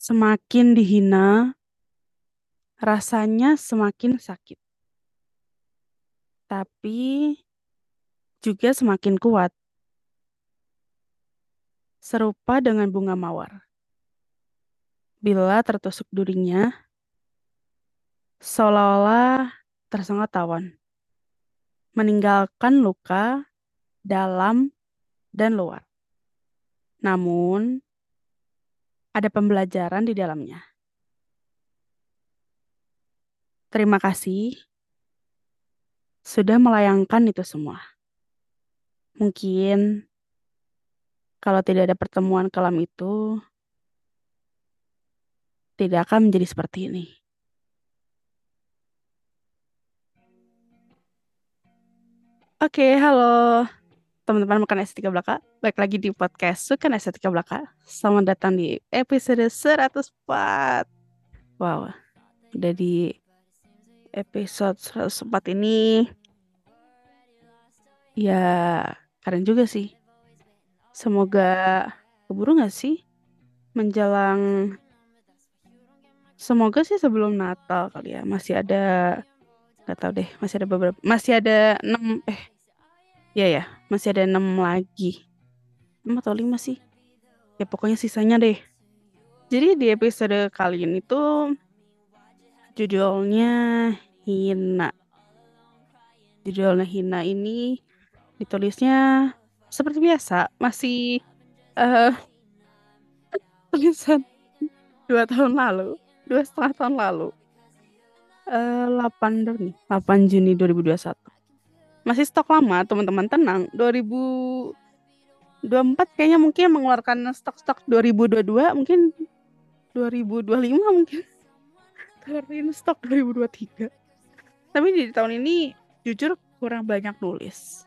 Semakin dihina, rasanya semakin sakit, tapi juga semakin kuat, serupa dengan bunga mawar. Bila tertusuk durinya, seolah-olah tersengat tawan, meninggalkan luka dalam dan luar. Namun, ada pembelajaran di dalamnya. Terima kasih sudah melayangkan itu semua. Mungkin kalau tidak ada pertemuan kelam itu, tidak akan menjadi seperti ini. Oke, halo teman-teman makan estetika belaka. Baik lagi di podcast Sukan Estetika Belaka. Selamat datang di episode 104. Wow, udah di episode 104 ini ya keren juga sih. Semoga keburu gak sih menjelang Semoga sih sebelum Natal kali ya masih ada nggak tahu deh masih ada beberapa masih ada enam eh ya ya masih ada enam lagi. Enam atau lima sih? Ya pokoknya sisanya deh. Jadi di episode kali ini tuh judulnya Hina. Judulnya Hina ini ditulisnya seperti biasa masih uh, tulisan dua tahun lalu dua setengah tahun lalu. Uh, 8 nih 8 Juni 2021 masih stok lama teman-teman. Tenang 2024 kayaknya mungkin mengeluarkan stok-stok 2022 mungkin 2025 mungkin. Keluarin stok 2023 tapi di tahun ini jujur kurang banyak nulis.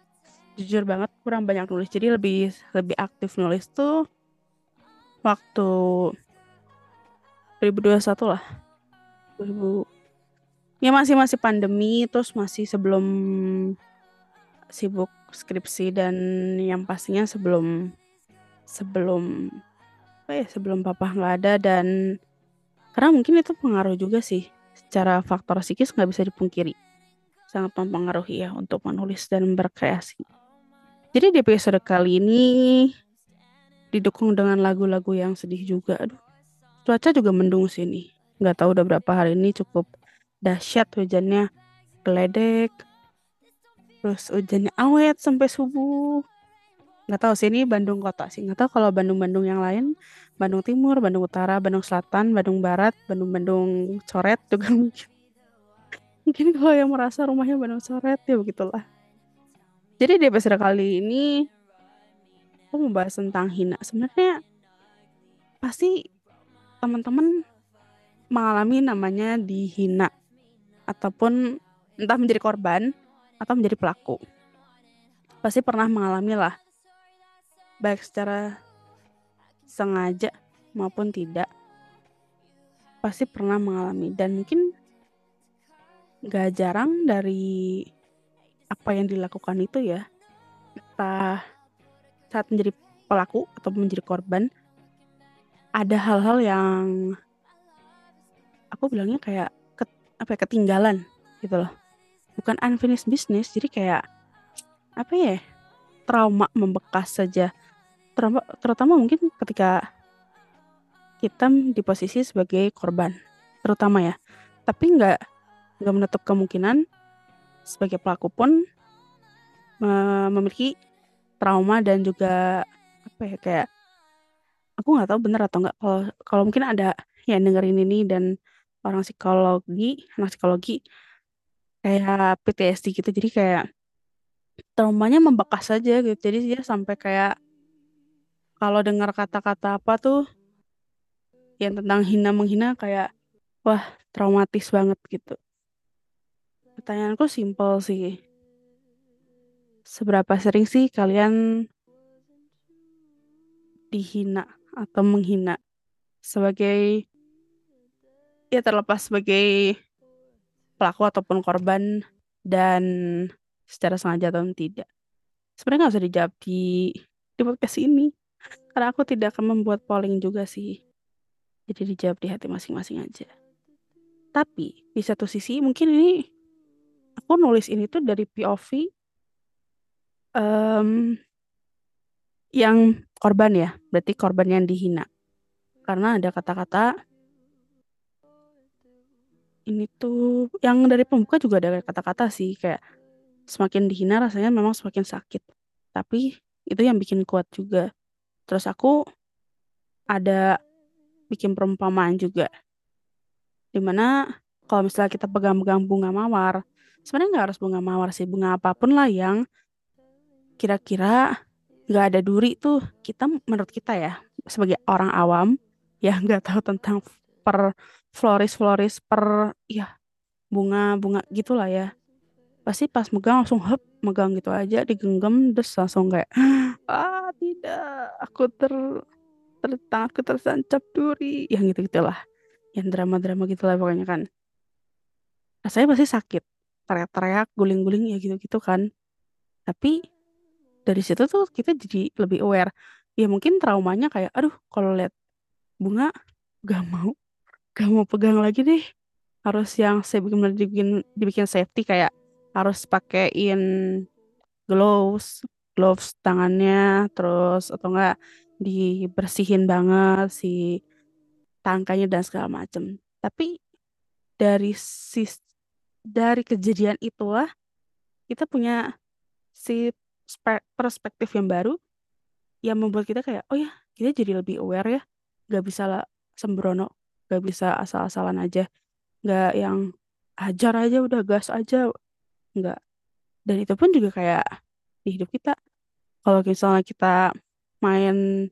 Jujur banget kurang banyak nulis. Jadi lebih lebih aktif nulis tuh waktu 2021 lah. 2000 ya masih masih pandemi terus masih sebelum sibuk skripsi dan yang pastinya sebelum sebelum apa ya sebelum papa nggak ada dan karena mungkin itu pengaruh juga sih secara faktor psikis nggak bisa dipungkiri sangat mempengaruhi ya untuk menulis dan berkreasi jadi di episode kali ini didukung dengan lagu-lagu yang sedih juga aduh Cuaca juga mendung sini. Nggak tahu udah berapa hari ini cukup dahsyat hujannya geledek. Terus hujannya awet sampai subuh. Nggak tahu sih ini Bandung kota sih. Nggak tahu kalau Bandung-Bandung yang lain. Bandung Timur, Bandung Utara, Bandung Selatan, Bandung Barat, Bandung-Bandung coret juga mungkin. Mungkin kalau yang merasa rumahnya Bandung coret ya begitulah. Jadi di episode kali ini aku membahas tentang hina. Sebenarnya pasti teman-teman mengalami namanya dihina ataupun entah menjadi korban atau menjadi pelaku. Pasti pernah mengalami lah. Baik secara sengaja maupun tidak. Pasti pernah mengalami dan mungkin gak jarang dari apa yang dilakukan itu ya. Entah saat menjadi pelaku atau menjadi korban ada hal-hal yang aku bilangnya kayak ket, apa ya, ketinggalan gitu loh. Bukan unfinished business, jadi kayak apa ya? trauma membekas saja. Trauma terutama mungkin ketika kita di posisi sebagai korban, terutama ya. Tapi nggak nggak menutup kemungkinan sebagai pelaku pun memiliki trauma dan juga apa ya kayak aku nggak tahu bener atau nggak kalau kalau mungkin ada yang dengerin ini dan orang psikologi anak psikologi kayak PTSD gitu. Jadi kayak traumanya membekas saja gitu. Jadi dia sampai kayak kalau dengar kata-kata apa tuh yang tentang hina menghina kayak wah traumatis banget gitu. Pertanyaanku simpel sih. Seberapa sering sih kalian dihina atau menghina? Sebagai ya terlepas sebagai pelaku ataupun korban dan secara sengaja atau tidak. Sebenarnya nggak usah dijawab di di podcast ini karena aku tidak akan membuat polling juga sih. Jadi dijawab di hati masing-masing aja. Tapi di satu sisi mungkin ini aku nulis ini tuh dari POV um, yang korban ya, berarti korban yang dihina. Karena ada kata-kata ini tuh yang dari pembuka juga ada kata-kata sih kayak semakin dihina rasanya memang semakin sakit. Tapi itu yang bikin kuat juga. Terus aku ada bikin perumpamaan juga. Di mana kalau misalnya kita pegang-pegang bunga mawar, sebenarnya nggak harus bunga mawar sih, bunga apa pun lah yang kira-kira nggak ada duri tuh kita menurut kita ya sebagai orang awam yang nggak tahu tentang per floris floris per ya bunga bunga gitulah ya. Pasti pas megang langsung hep megang gitu aja digenggam terus langsung kayak ah tidak aku ter tertanganku tersancap duri. Yang gitu gitulah yang drama drama gitulah pokoknya kan. Rasanya pasti sakit teriak-teriak guling-guling ya gitu gitu kan. Tapi dari situ tuh kita jadi lebih aware. Ya mungkin traumanya kayak aduh kalau lihat bunga gak mau gak mau pegang lagi deh. Harus yang saya bikin dibikin dibikin safety kayak harus pakein gloves gloves tangannya terus atau enggak dibersihin banget si tangkanya dan segala macem. Tapi dari sis dari kejadian itulah kita punya si perspektif yang baru yang membuat kita kayak oh ya kita jadi lebih aware ya. Nggak bisa lah sembrono nggak bisa asal-asalan aja. Nggak yang ajar aja udah gas aja. Nggak. Dan itu pun juga kayak di hidup kita. Kalau misalnya kita main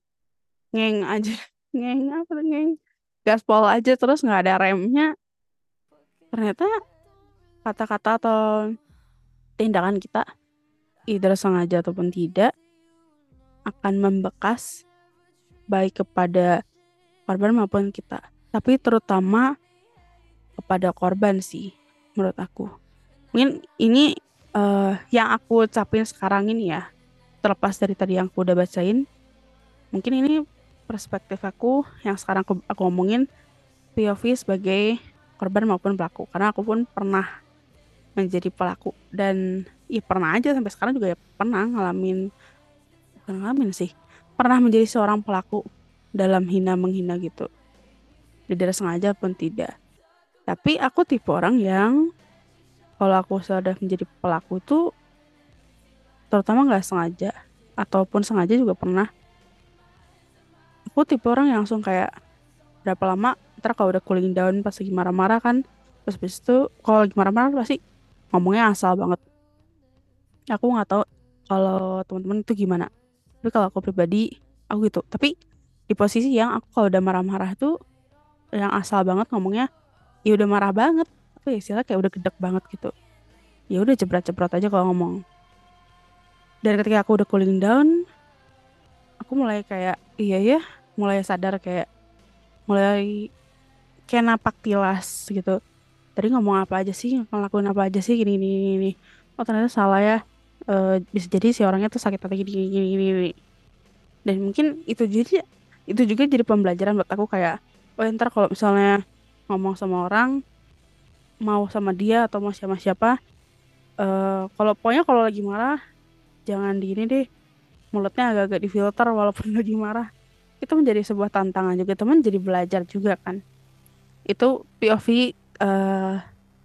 ngeng aja ngeng apa tuh ngeng gaspol aja terus nggak ada remnya ternyata kata-kata atau tindakan kita either sengaja ataupun tidak akan membekas baik kepada korban maupun kita tapi terutama kepada korban sih menurut aku. Mungkin ini uh, yang aku ucapin sekarang ini ya terlepas dari tadi yang aku udah bacain mungkin ini perspektif aku yang sekarang aku, aku ngomongin POV sebagai korban maupun pelaku. Karena aku pun pernah menjadi pelaku. Dan ya pernah aja sampai sekarang juga ya pernah ngalamin bukan ngalamin sih pernah menjadi seorang pelaku dalam hina menghina gitu tidak sengaja pun tidak. Tapi aku tipe orang yang kalau aku sudah menjadi pelaku itu terutama nggak sengaja ataupun sengaja juga pernah. Aku tipe orang yang langsung kayak berapa lama? Ntar kalau udah cooling down pas lagi marah-marah kan? Terus habis itu kalau lagi marah-marah pasti ngomongnya asal banget. Aku nggak tahu kalau teman-teman itu gimana. Tapi kalau aku pribadi aku gitu. Tapi di posisi yang aku kalau udah marah-marah itu yang asal banget ngomongnya ya udah marah banget. Apa ya istilah kayak udah gedek banget gitu. Ya udah jebret-jebret aja kalau ngomong. Dan ketika aku udah cooling down aku mulai kayak iya ya mulai sadar kayak mulai kayak napak tilas gitu. Tadi ngomong apa aja sih ngelakuin apa aja sih gini gini gini oh ternyata salah ya. E, bisa jadi si orangnya tuh sakit hati gini gini gini, gini. dan mungkin itu jadi itu juga jadi pembelajaran buat aku kayak oh ntar kalau misalnya ngomong sama orang mau sama dia atau mau sama siapa uh, kalau pokoknya kalau lagi marah jangan di ini deh mulutnya agak-agak difilter walaupun lagi marah. Itu menjadi sebuah tantangan juga teman jadi belajar juga kan. Itu POV uh, eh,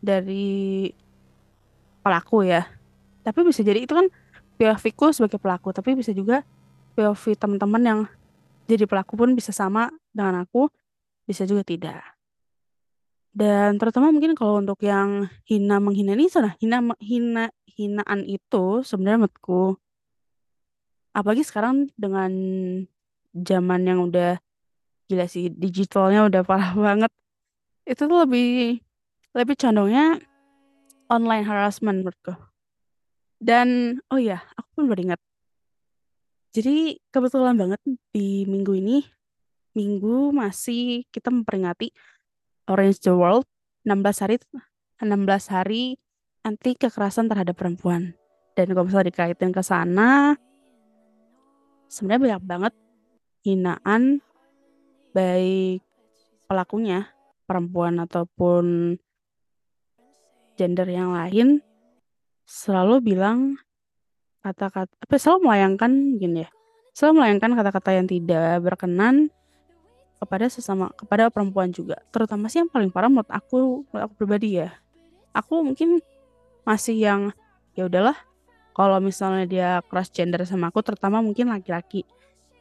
dari pelaku ya. Tapi bisa jadi itu kan POV ku sebagai pelaku tapi bisa juga POV teman-teman yang jadi pelaku pun bisa sama dengan aku bisa juga tidak. Dan terutama mungkin kalau untuk yang hina menghina ini sana hina hina hinaan itu sebenarnya menurutku apalagi sekarang dengan zaman yang udah gila sih digitalnya udah parah banget itu tuh lebih lebih condongnya online harassment menurutku. Dan oh ya aku pun baru jadi kebetulan banget di minggu ini minggu masih kita memperingati Orange the World 16 hari 16 hari anti kekerasan terhadap perempuan. Dan kalau misalnya dikaitin ke sana sebenarnya banyak banget hinaan baik pelakunya perempuan ataupun gender yang lain selalu bilang kata-kata apa selalu melayangkan gini ya selalu melayangkan kata-kata yang tidak berkenan kepada sesama kepada perempuan juga. Terutama sih yang paling parah menurut aku menurut aku pribadi ya. Aku mungkin masih yang ya udahlah kalau misalnya dia cross gender sama aku terutama mungkin laki-laki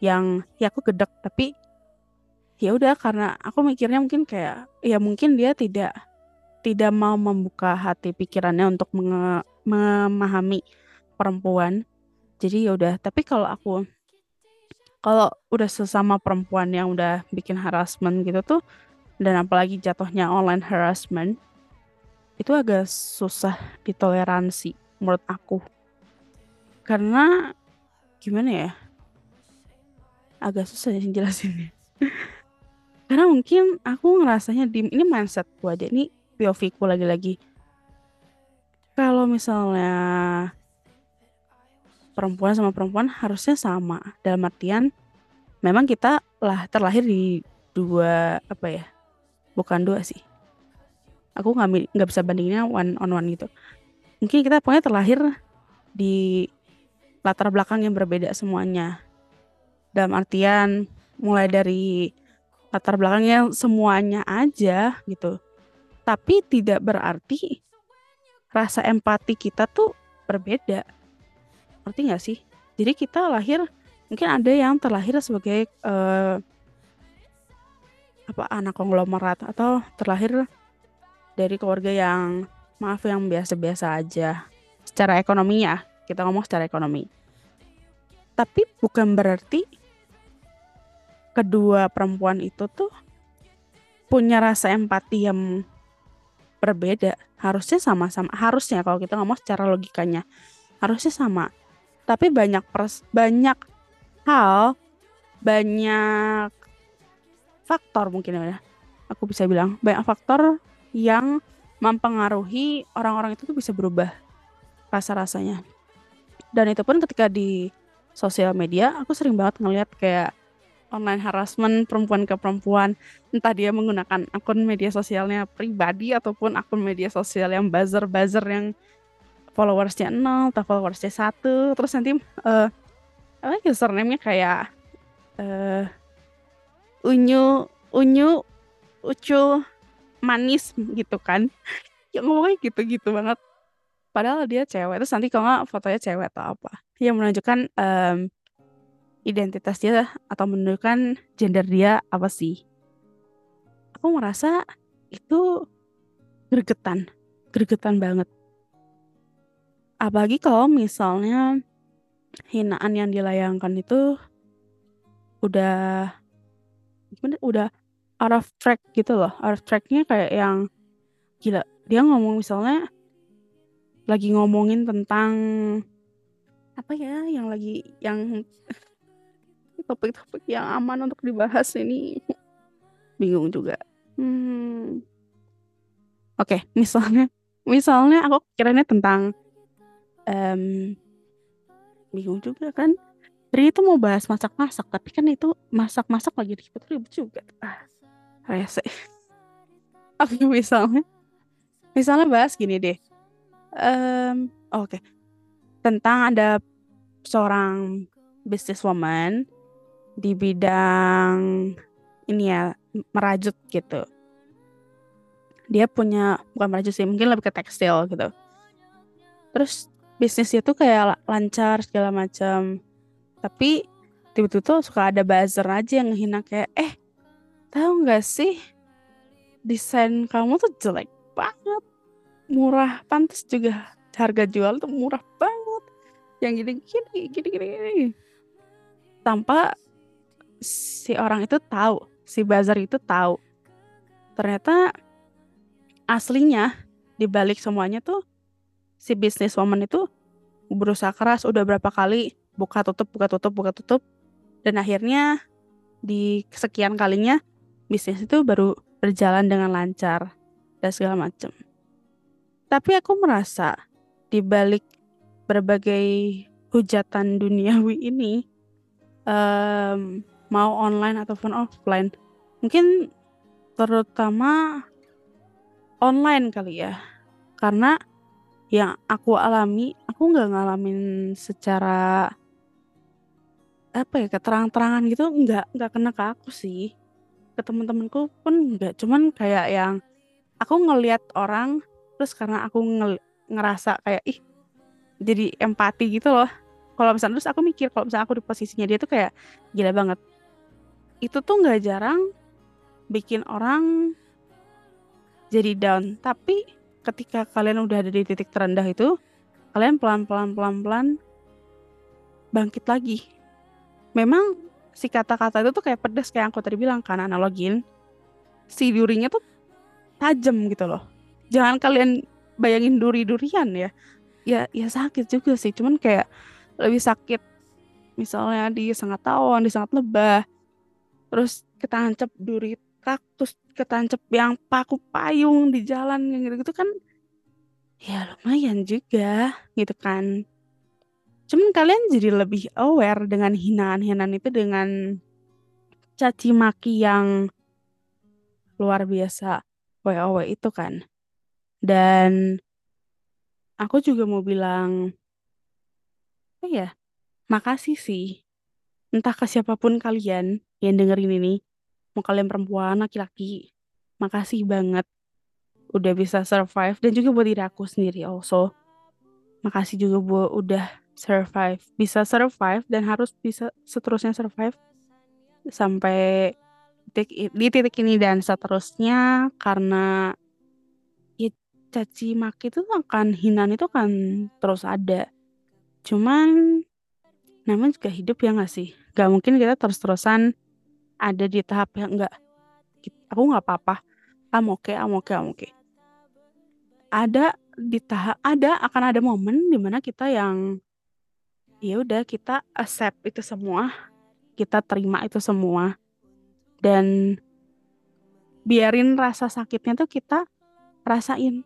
yang ya aku gedek tapi ya udah karena aku mikirnya mungkin kayak ya mungkin dia tidak tidak mau membuka hati pikirannya untuk memahami perempuan. Jadi ya udah tapi kalau aku kalau udah sesama perempuan yang udah bikin harassment gitu tuh dan apalagi jatuhnya online harassment itu agak susah ditoleransi menurut aku. Karena gimana ya? Agak susah ya jelasinnya. Karena mungkin aku ngerasanya di ini mindset gue aja ini POV ku lagi-lagi. Kalau misalnya perempuan sama perempuan harusnya sama. Dalam artian memang kita lah terlahir di dua apa ya bukan dua sih. Aku nggak nggak bisa bandingnya one on one gitu. Mungkin kita pokoknya terlahir di latar belakang yang berbeda semuanya. Dalam artian mulai dari latar belakangnya semuanya aja gitu. Tapi tidak berarti rasa empati kita tuh berbeda ngerti nggak sih? Jadi kita lahir mungkin ada yang terlahir sebagai uh, apa anak konglomerat atau terlahir dari keluarga yang maaf yang biasa-biasa aja. Secara ekonominya kita ngomong secara ekonomi. Tapi bukan berarti kedua perempuan itu tuh punya rasa empati yang berbeda. Harusnya sama-sama harusnya kalau kita ngomong secara logikanya harusnya sama tapi banyak pers banyak hal banyak faktor mungkin ya aku bisa bilang banyak faktor yang mempengaruhi orang-orang itu tuh bisa berubah rasa-rasanya. Dan itu pun ketika di sosial media aku sering banget ngeliat kayak online harassment perempuan ke perempuan. Entah dia menggunakan akun media sosialnya pribadi ataupun akun media sosial yang buzzer-buzzer yang followersnya nol atau followersnya satu terus nanti uh, apa username-nya kayak uh, unyu unyu ucul manis gitu kan. Ya ngomongnya gitu-gitu banget. Padahal dia cewek terus nanti kalau nggak fotonya cewek atau apa. Yang menunjukkan um, identitas dia atau menunjukkan gender dia apa sih? Aku merasa itu gregetan gregetan banget Apalagi kalau misalnya hinaan yang dilayangkan itu udah gimana udah out of track gitu loh. Out of tracknya kayak yang gila. Dia ngomong misalnya lagi ngomongin tentang apa ya yang lagi yang topik-topik yang aman untuk dibahas ini bingung juga. Hmm. Oke, okay, misalnya misalnya aku kiranya tentang um, bingung juga kan. Tri itu mau bahas masak-masak, tapi kan itu masak-masak lagi ribet-ribet juga. Ah, rese. Oke, misalnya, misalnya bahas gini deh. Um, Oke, okay. tentang ada seorang businesswoman di bidang ini ya merajut gitu. Dia punya bukan merajut sih, mungkin lebih ke tekstil gitu. Terus bisnisnya tuh kayak lancar segala macam tapi tiba-tiba tuh suka ada buzzer aja yang ngehina kayak eh tahu nggak sih? Desain kamu tuh jelek banget. Murah pantas juga harga jual tuh murah banget. Yang gini gini gini gini, gini. tanpa si orang itu tahu si buzzer itu tahu. Ternyata aslinya di balik semuanya tuh si woman itu berusaha keras udah berapa kali buka tutup buka tutup buka tutup dan akhirnya di kesekian kalinya bisnis itu baru berjalan dengan lancar dan segala macam. Tapi aku merasa di balik berbagai hujatan duniawi ini um, mau online ataupun offline mungkin terutama online kali ya. Karena yang aku alami, aku nggak ngalamin secara apa ya keterang-terangan gitu nggak nggak kena ke aku sih. Ke teman-temanku pun nggak cuman kayak yang aku ngelihat orang terus karena aku ngerasa kayak ih jadi empati gitu loh. Kalau misalnya terus aku mikir kalau misalnya aku di posisinya dia tuh kayak gila banget. Itu tuh nggak jarang bikin orang jadi down. Tapi ketika kalian udah ada di titik terendah itu kalian pelan-pelan pelan-pelan bangkit lagi. Memang si kata-kata itu tuh kayak pedas kayak yang aku tadi bilang kan analogin. Si durinya tuh tajam gitu loh. Jangan kalian bayangin duri-durian ya. Ya ya sakit juga sih cuman kayak lebih sakit misalnya di sangat tawon di sangat lebah terus ketancap duri kaktus ketancap yang paku payung di jalan yang gitu-gitu kan ya lumayan juga gitu kan. Cuman kalian jadi lebih aware dengan hinaan-hinaan itu dengan caci maki yang luar biasa WOW itu kan. Dan aku juga mau bilang apa ya makasih sih. Entah ke siapa pun kalian yang dengerin ini mau kalian perempuan laki-laki makasih banget udah bisa survive. Dan juga buat diri aku sendiri also. Makasih juga buat udah survive. Bisa survive dan harus bisa seterusnya survive sampai titik, di titik ini dan seterusnya karena ya caci maki itu akan hinaan itu akan terus ada. Cuman namanya juga hidup ya nggak sih? Gak mungkin kita terus-terusan ada di tahap yang enggak aku nggak apa-apa. I'm okay I'm okay I'm okay. Ada di tahap ada akan ada momen di mana kita yang ya udah kita accept itu semua kita terima itu semua. Dan biarin rasa sakitnya tuh kita rasain.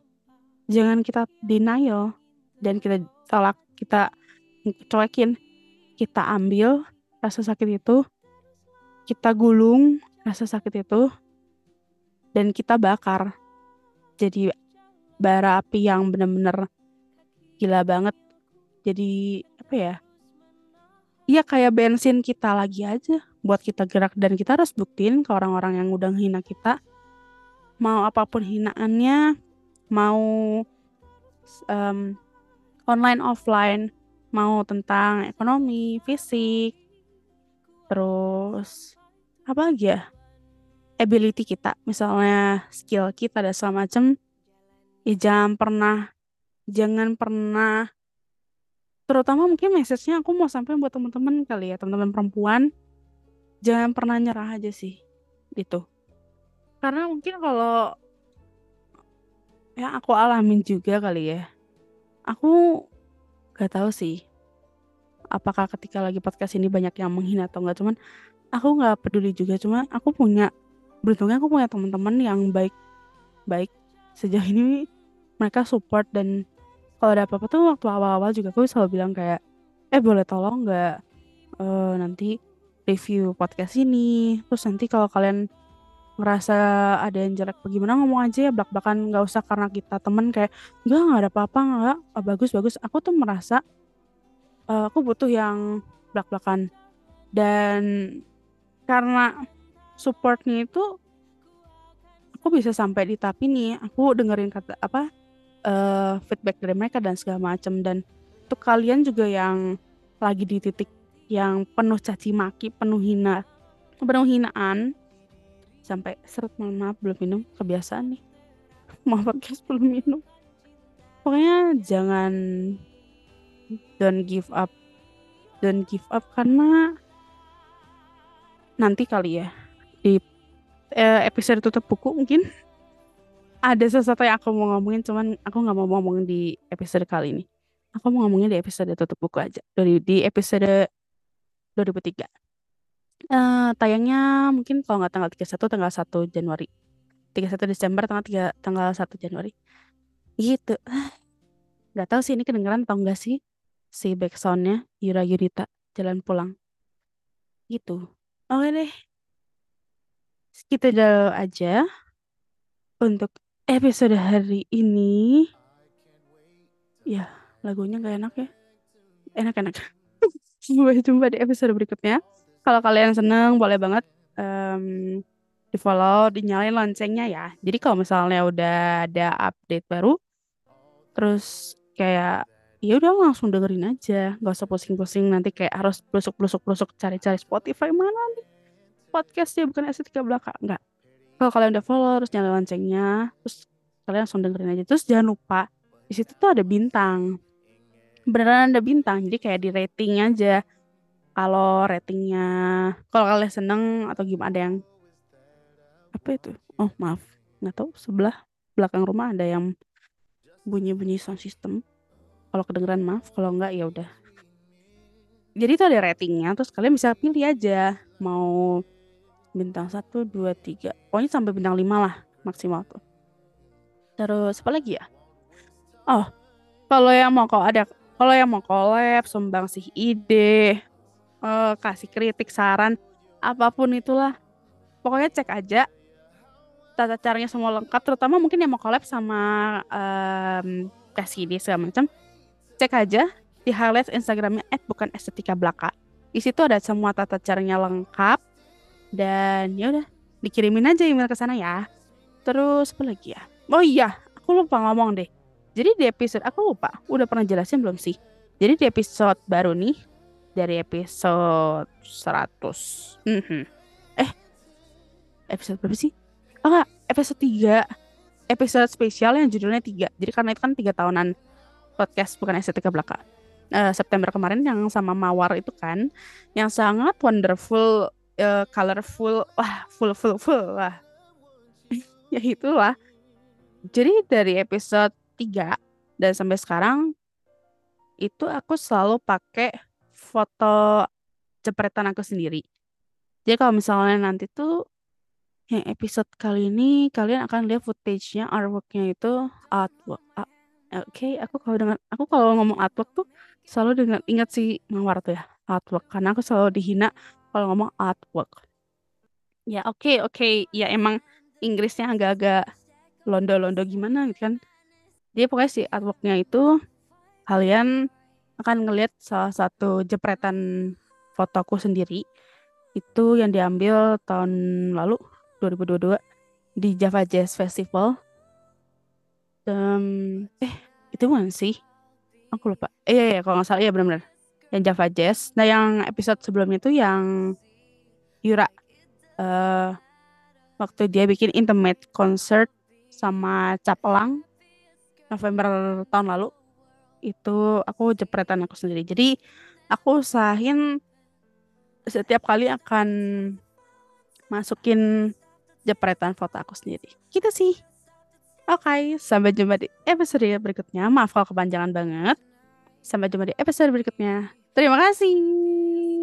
Jangan kita denial dan kita tolak kita cuekin. Kita ambil rasa sakit itu kita gulung rasa sakit itu dan kita bakar. Jadi bara api yang bener-bener gila banget. Jadi apa ya? Iya kayak bensin kita lagi aja buat kita gerak dan kita harus buktiin ke orang-orang yang udah hina kita. Mau apa pun hinaannya mau um, online offline mau tentang ekonomi fisik terus apa lagi ya? Ability kita. Misalnya skill kita dan segala macem. Ya jangan pernah jangan pernah terutama mungkin message-nya aku mau sampai buat teman-teman kali ya teman-teman perempuan. Jangan pernah nyerah aja sih gitu. Karena mungkin kalau yang aku alamin juga kali ya aku gak tahu sih apakah ketika lagi podcast ini banyak yang menghina atau enggak cuman aku nggak peduli juga cuma aku punya beruntungnya aku punya teman-teman yang baik baik sejauh ini. Mereka support dan kalau ada apa-apa tuh waktu awal-awal juga aku selalu bilang kayak eh boleh tolong nggak uh, nanti review podcast ini? Terus nanti kalau kalian ngerasa ada yang jelek bagaimana ngomong aja ya belak-belakan. Nggak usah karena kita temen kayak nggak nggak ada apa-apa nggak oh, bagus bagus. Aku tuh merasa uh, aku butuh yang belak-belakan. Dan karena supportnya itu aku bisa sampai di tapi nih aku dengerin kata apa uh, feedback dari mereka dan segala macam dan untuk kalian juga yang lagi di titik yang penuh caci maki, penuh hina, penuh hinaan sampai seret mohon maaf belum minum kebiasaan nih. Maaf podcast belum minum. Pokoknya jangan don't give up. Don't give up karena nanti kali ya. Di eh, episode tutup buku mungkin. Ada sesuatu yang aku mau ngomongin cuman aku nggak mau ngomongin di episode kali ini. Aku mau ngomongin di episode tutup buku aja. Dari di episode 2003 uh, tayangnya mungkin kalau nggak tanggal 31 tanggal 1 Januari. 31 Desember tanggal 3 tanggal 1 Januari. Gitu. Nggak tahu sih ini kedengeran atau enggak sih si backsoundnya Yura Yunita jalan pulang. Gitu oke deh. Segitu aja untuk episode hari ini. Ya lagunya gak enak ya. Enak-enak. Sampai jumpa di episode berikutnya. Kalau kalian seneng boleh banget um, di follow dinyalain loncengnya ya. Jadi kalau misalnya udah ada update baru terus kayak ya udah langsung dengerin aja nggak usah pusing-pusing nanti kayak harus plusuk-plusuk-plusuk cari-cari Spotify mana nih? Podcastnya bukan estetika belaka nggak. Kalau kalian udah follow terus nyalain loncengnya terus kalian langsung dengerin aja. Terus jangan lupa di situ tuh ada bintang. Beneran ada bintang jadi kayak di rating aja. Kalau ratingnya kalau kalian seneng atau gimana ada yang apa itu? Oh maaf nggak tahu sebelah belakang rumah ada yang bunyi-bunyi sound system kalau kedengeran maaf kalau enggak ya udah. Jadi itu ada ratingnya terus kalian bisa pilih aja. Mau bintang satu dua tiga pokoknya sampai bintang lima lah maksimal tuh. Terus apa lagi ya? Oh kalau yang mau kalau ada kalau yang mau collab sumbang sih ide uh, kasih kritik saran apa pun itulah. Pokoknya cek aja tata caranya semua lengkap terutama mungkin yang mau collab sama um, kasih ide segala macam cek aja di highlight Instagramnya at bukan estetika belaka. Di situ ada semua tata caranya lengkap. Dan ya udah dikirimin aja email ke sana ya. Terus apa lagi ya? Oh iya aku lupa ngomong deh. Jadi di episode aku lupa udah pernah jelasin belum sih? Jadi di episode baru nih dari episode 100 mm -hmm. eh episode berapa sih? Oh enggak, episode 3 episode spesial yang judulnya 3 jadi karena itu kan 3 tahunan podcast bukan estetika belaka uh, September kemarin yang sama Mawar itu kan yang sangat wonderful uh, colorful wah full full full lah ya itulah jadi dari episode 3 dan sampai sekarang itu aku selalu pakai foto jepretan aku sendiri. Jadi kalau misalnya nanti tuh yang episode kali ini kalian akan lihat footage-nya artwork-nya itu artwork. Oke, aku kalau dengan aku kalau ngomong artwork tuh selalu dengan ingat si Mawar tuh ya artwork karena aku selalu dihina kalau ngomong artwork. Ya oke okay, oke okay. ya emang Inggrisnya agak-agak londo-londo gimana gitu kan. Dia pokoknya si artworknya itu kalian akan ngelihat salah satu jepretan fotoku sendiri itu yang diambil tahun lalu 2022 di Java Jazz Festival. Um, eh itu mana sih? Aku lupa. Eh iya, iya kalau nggak salah ya benar-benar yang Java Jazz. Nah yang episode sebelumnya itu yang Yura uh, waktu dia bikin intimate concert sama Capelang November tahun lalu itu aku jepretan aku sendiri. Jadi aku usahain setiap kali akan masukin jepretan foto aku sendiri. Gitu sih. Oke, okay, sampai jumpa di episode berikutnya. Maaf kalau kepanjangan banget. Sampai jumpa di episode berikutnya. Terima kasih.